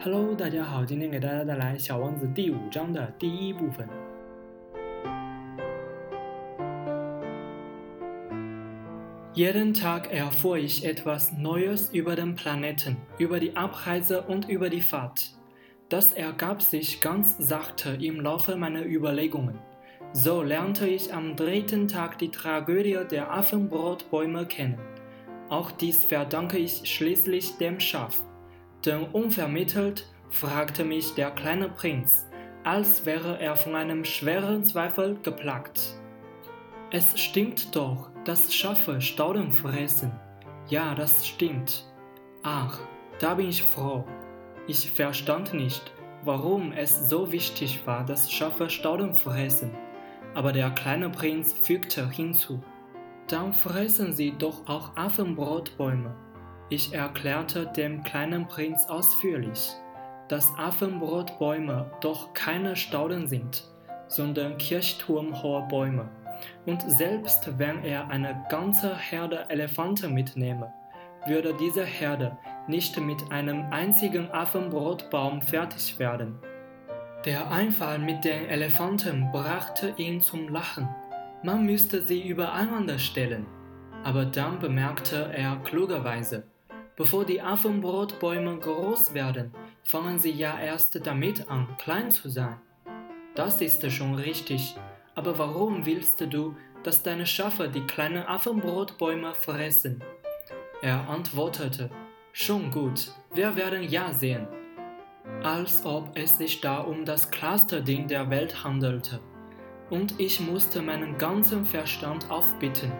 Hello，大家好，今天给大家带来《小王子》第五章的第一部分。Jeden Tag erfuhr ich etwas Neues über den Planeten, über die Abreise und über die Fahrt. Das ergab sich ganz sachte im Laufe meiner Überlegungen. So lernte ich am dritten Tag die Tragödie der Affenbrotbäume kennen. Auch dies verdanke ich schließlich dem Schaf. Denn unvermittelt fragte mich der kleine Prinz, als wäre er von einem schweren Zweifel geplagt. Es stimmt doch, dass Schafe Stauden fressen. Ja, das stimmt. Ach, da bin ich froh. Ich verstand nicht, warum es so wichtig war, dass Schafe Stauden fressen. Aber der kleine Prinz fügte hinzu. Dann fressen sie doch auch Affenbrotbäume. Ich erklärte dem kleinen Prinz ausführlich, dass Affenbrotbäume doch keine Stauden sind, sondern kirchturmhohe Bäume. Und selbst wenn er eine ganze Herde Elefanten mitnehme, würde diese Herde nicht mit einem einzigen Affenbrotbaum fertig werden. Der Einfall mit den Elefanten brachte ihn zum Lachen. Man müsste sie übereinander stellen. Aber dann bemerkte er klugerweise, Bevor die Affenbrotbäume groß werden, fangen sie ja erst damit an, klein zu sein. Das ist schon richtig, aber warum willst du, dass deine Schafe die kleinen Affenbrotbäume fressen? Er antwortete, schon gut, wir werden ja sehen. Als ob es sich da um das klarste Ding der Welt handelte. Und ich musste meinen ganzen Verstand aufbitten,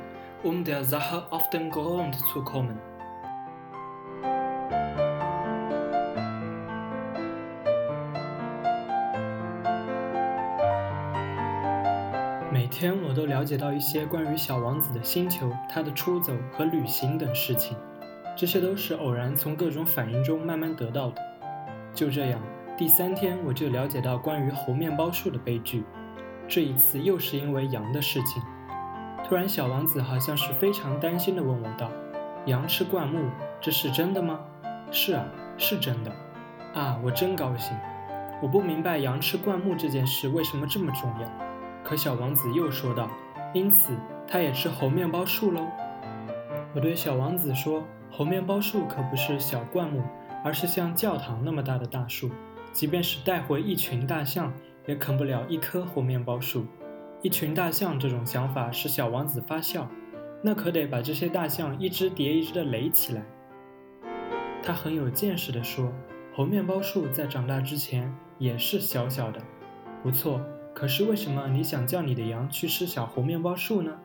um der Sache auf den Grund zu kommen. 每天我都了解到一些关于小王子的星球、他的出走和旅行等事情，这些都是偶然从各种反应中慢慢得到的。就这样，第三天我就了解到关于猴面包树的悲剧，这一次又是因为羊的事情。突然，小王子好像是非常担心地问我道：“羊吃灌木，这是真的吗？”“是啊，是真的。”“啊，我真高兴。”我不明白羊吃灌木这件事为什么这么重要。可小王子又说道：“因此，他也吃猴面包树喽。”我对小王子说：“猴面包树可不是小灌木，而是像教堂那么大的大树。即便是带回一群大象，也啃不了一棵猴面包树。一群大象这种想法使小王子发笑。那可得把这些大象一只叠一只的垒起来。”他很有见识地说：“猴面包树在长大之前也是小小的。”不错。可是为什么你想叫你的羊去吃小猴面包树呢？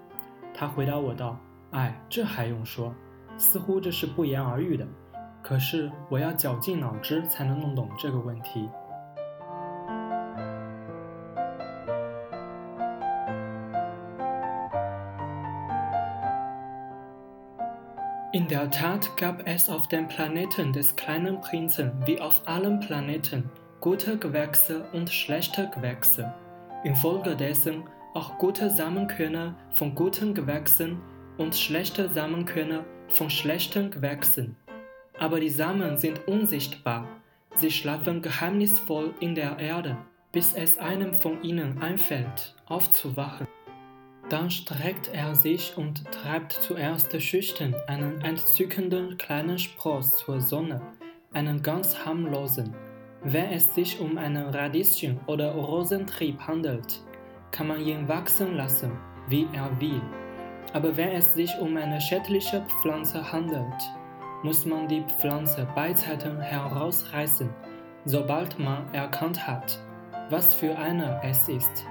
他回答我道：“哎，这还用说？似乎这是不言而喻的。可是我要绞尽脑汁才能弄懂这个问题。” In der Tat gab es auf dem Planeten des kleinen Prinzen wie auf allen Planeten gute Gewächse und schlechte Gewächse. Infolgedessen auch gute Samenkörner von guten Gewächsen und schlechte Samenkörner von schlechten Gewächsen. Aber die Samen sind unsichtbar, sie schlafen geheimnisvoll in der Erde, bis es einem von ihnen einfällt, aufzuwachen. Dann streckt er sich und treibt zuerst schüchtern einen entzückenden kleinen Spross zur Sonne, einen ganz harmlosen, wenn es sich um einen Radieschen oder Rosentrieb handelt, kann man ihn wachsen lassen, wie er will. Aber wenn es sich um eine schädliche Pflanze handelt, muss man die Pflanze beizeiten herausreißen, sobald man erkannt hat, was für eine es ist.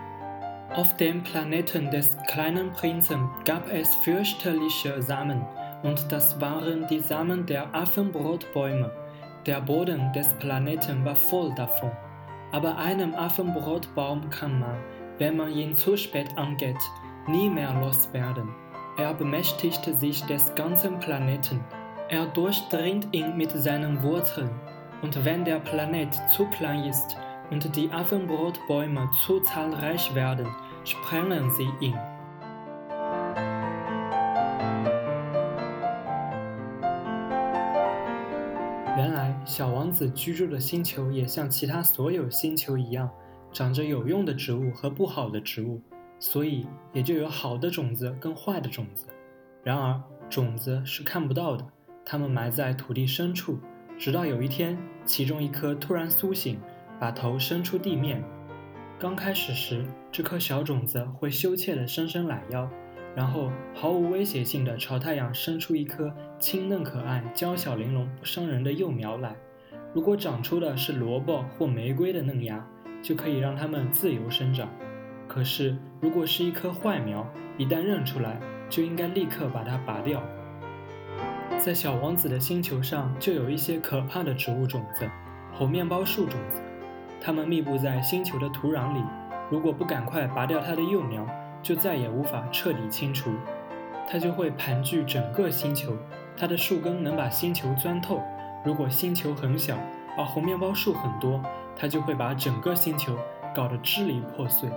Auf dem Planeten des kleinen Prinzen gab es fürchterliche Samen, und das waren die Samen der Affenbrotbäume. Der Boden des Planeten war voll davon. Aber einem Affenbrotbaum kann man, wenn man ihn zu spät angeht, nie mehr loswerden. Er bemächtigt sich des ganzen Planeten. Er durchdringt ihn mit seinen Wurzeln. Und wenn der Planet zu klein ist und die Affenbrotbäume zu zahlreich werden, sprengen sie ihn. 原来小王子居住的星球也像其他所有星球一样，长着有用的植物和不好的植物，所以也就有好的种子跟坏的种子。然而，种子是看不到的，它们埋在土地深处，直到有一天，其中一颗突然苏醒，把头伸出地面。刚开始时，这颗小种子会羞怯地伸伸懒腰，然后毫无威胁性地朝太阳伸出一颗清嫩可爱、娇小玲珑、不伤人的幼苗来。如果长出的是萝卜或玫瑰的嫩芽，就可以让它们自由生长。可是，如果是一棵坏苗，一旦认出来，就应该立刻把它拔掉。在小王子的星球上，就有一些可怕的植物种子——猴面包树种子。它们密布在星球的土壤里，如果不赶快拔掉它的幼苗，就再也无法彻底清除。它就会盘踞整个星球，它的树根能把星球钻透。如果星球很小，而红面包树很多，它就会把整个星球搞得支离破碎。